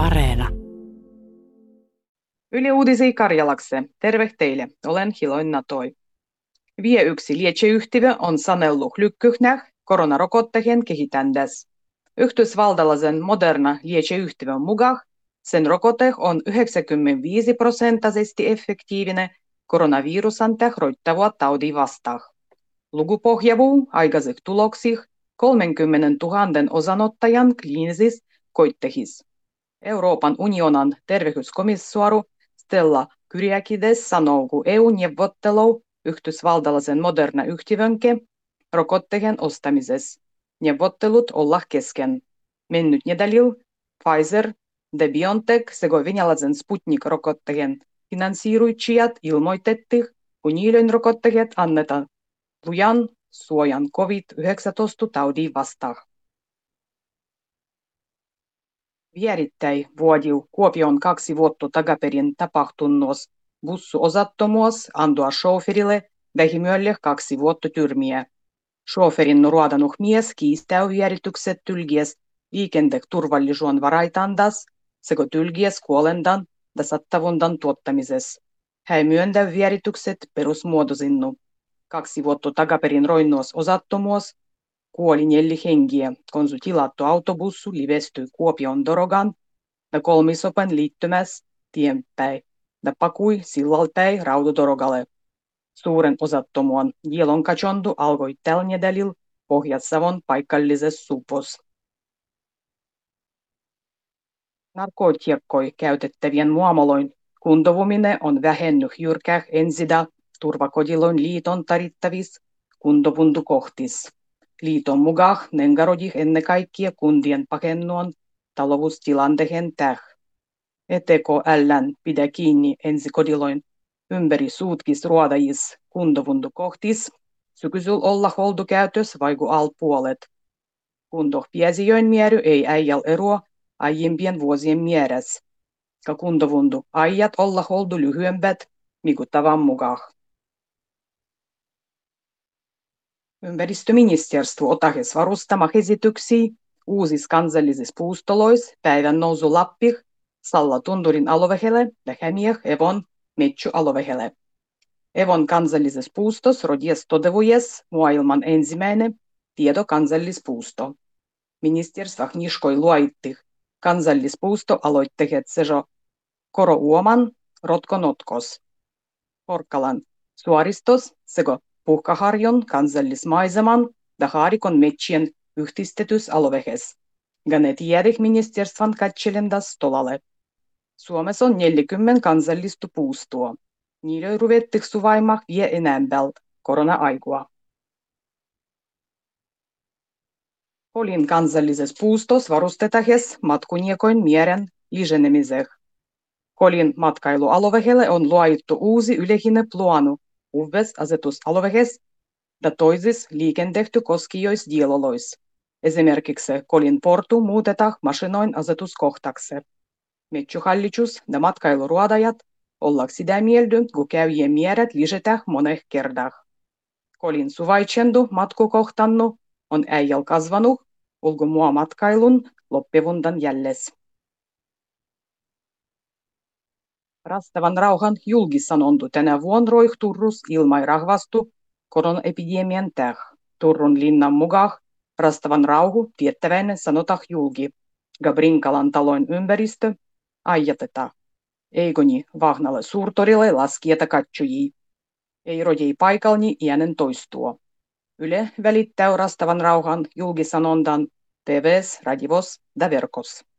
Areena. Yle Uudisi Karjalakse. Terve teille. Olen Hiloin Natoi. Vie yksi lietseyhtiö on sanellut lykkyhnäh koronarokotteen kehitändäs. Yhdysvaltalaisen moderna lietseyhtiön mukaan sen rokote on 95 prosenttisesti effektiivinen koronavirusan roittavua taudi vastaan. Luku pohjavuu aikaisih tuloksih 30 000 osanottajan kliinisis koittehis. Euroopan unionan terveyskomissaaru Stella Kyriakides sanoo, kun EU-neuvottelu yhdysvaltalaisen moderna yhtiönke rokotteen ostamisessa. Neuvottelut olla kesken. Mennyt nedalil Pfizer, de BioNTech venäläisen Sputnik-rokotteen finansiiruitsijat ilmoitettiin, kun niiden rokotteet annetaan lujan suojan COVID-19-taudin vastaan. Vierittäi vuodil Kuopion kaksi vuotta takaperin tapahtunut bussuosattomuus antoi shoferille vähimölle kaksi vuotta tyrmiä. Shoferin ruodanut mies kiistää vieritykset tylgies liikenteen turvallisuuden varaitandas sekä tylgies kuolendan ja sattavundan tuottamisessa. Hän myöntää vieritykset perusmuotoisinnu. Kaksi vuotta takaperin roinnuos osattomuus kuoli neljä hengiä, kun tilattu autobussu livestyi Kuopion dorogan ja kolmisopan liittymässä tienpäin ja pakui sillalpäin raudodorogalle. Suuren osattomuon Jelon kachondu alkoi tällä nedälillä Pohjas-Savon paikallisessa supos. Narkotiakkoi käytettävien muamoloin kuntovuminen on vähennyt jyrkäh ensida turvakodiloin liiton tarittavis kuntovuntukohtis. Liiton mukaan nengarodih ennen kaikkea kundien pakennuon taloustilanteen täh. ETKLn pidä kiinni ensikodiloin ympäri suutkis ruodajis kuntovuntukohtis. Sykysyl olla holdukäytös vaiku al puolet. Kunto piesijoin miery ei äijäl eroa aiempien vuosien mieres. Ka kuntovuntu ajat olla holdu lyhyempät mikuttavan mukaan. Ympäristöministeriö otahes varustama esityksiä uusis kansallisissa puustolois päivän nousu Lappih, Salla Tunturin alovehele ja Hämieh Evon Metsy alovehele. Evon kansallisessa puustos rodies todevujes maailman ensimmäinen tieto kansallispuusto. Ministeriö niskoi luoittih kansallispuusto aloitteet sejo Koro Uoman, Rotko Notkos. Porkkalan suoristos sekä Puhkaharjon kansallismaiseman ja Haarikon metsien yhdistetys alovehes. Ganet jäädih ministerstvan katselendas tolalle. Suomessa on 40 kansallista puustoa. Niille ruvettih suvaimah vie enämbält korona-aikua. Kolin kansallisessa puustos varustetahes matkuniekoin mieren liženemiseh. Kolin matkailualovehelle on luoittu uusi yleinen planu uves asetus alovehes ja toisis liikentehty koskijois dielolois. Esimerkiksi Kolin portu muutetaan masinoin asetuskohtaksi. Metsyhallitus ja matkailuruodajat ollaanko sitä mieltä, kun käyjien määrät lisätään moneh kerdah. Kolin suvaitsendu matkukohtannu on äijäl kasvanut ulkomuo matkailun loppivundan jälles. Rastavan rauhan julkisanontu tänä vuonna roih Turrus ilmai rahvastu koronaepidemian täh. Turun linnan mukaan Rastavan rauhu tiettäväinen sanotah julki. Gabrinkalan talon ympäristö ajateta. Eikoni vahnalle suurtorille laskieta katsojii. Ei rodei paikalni iänen toistua. Yle välittää Rastavan rauhan julkisanondan TVs, radivos ja verkos.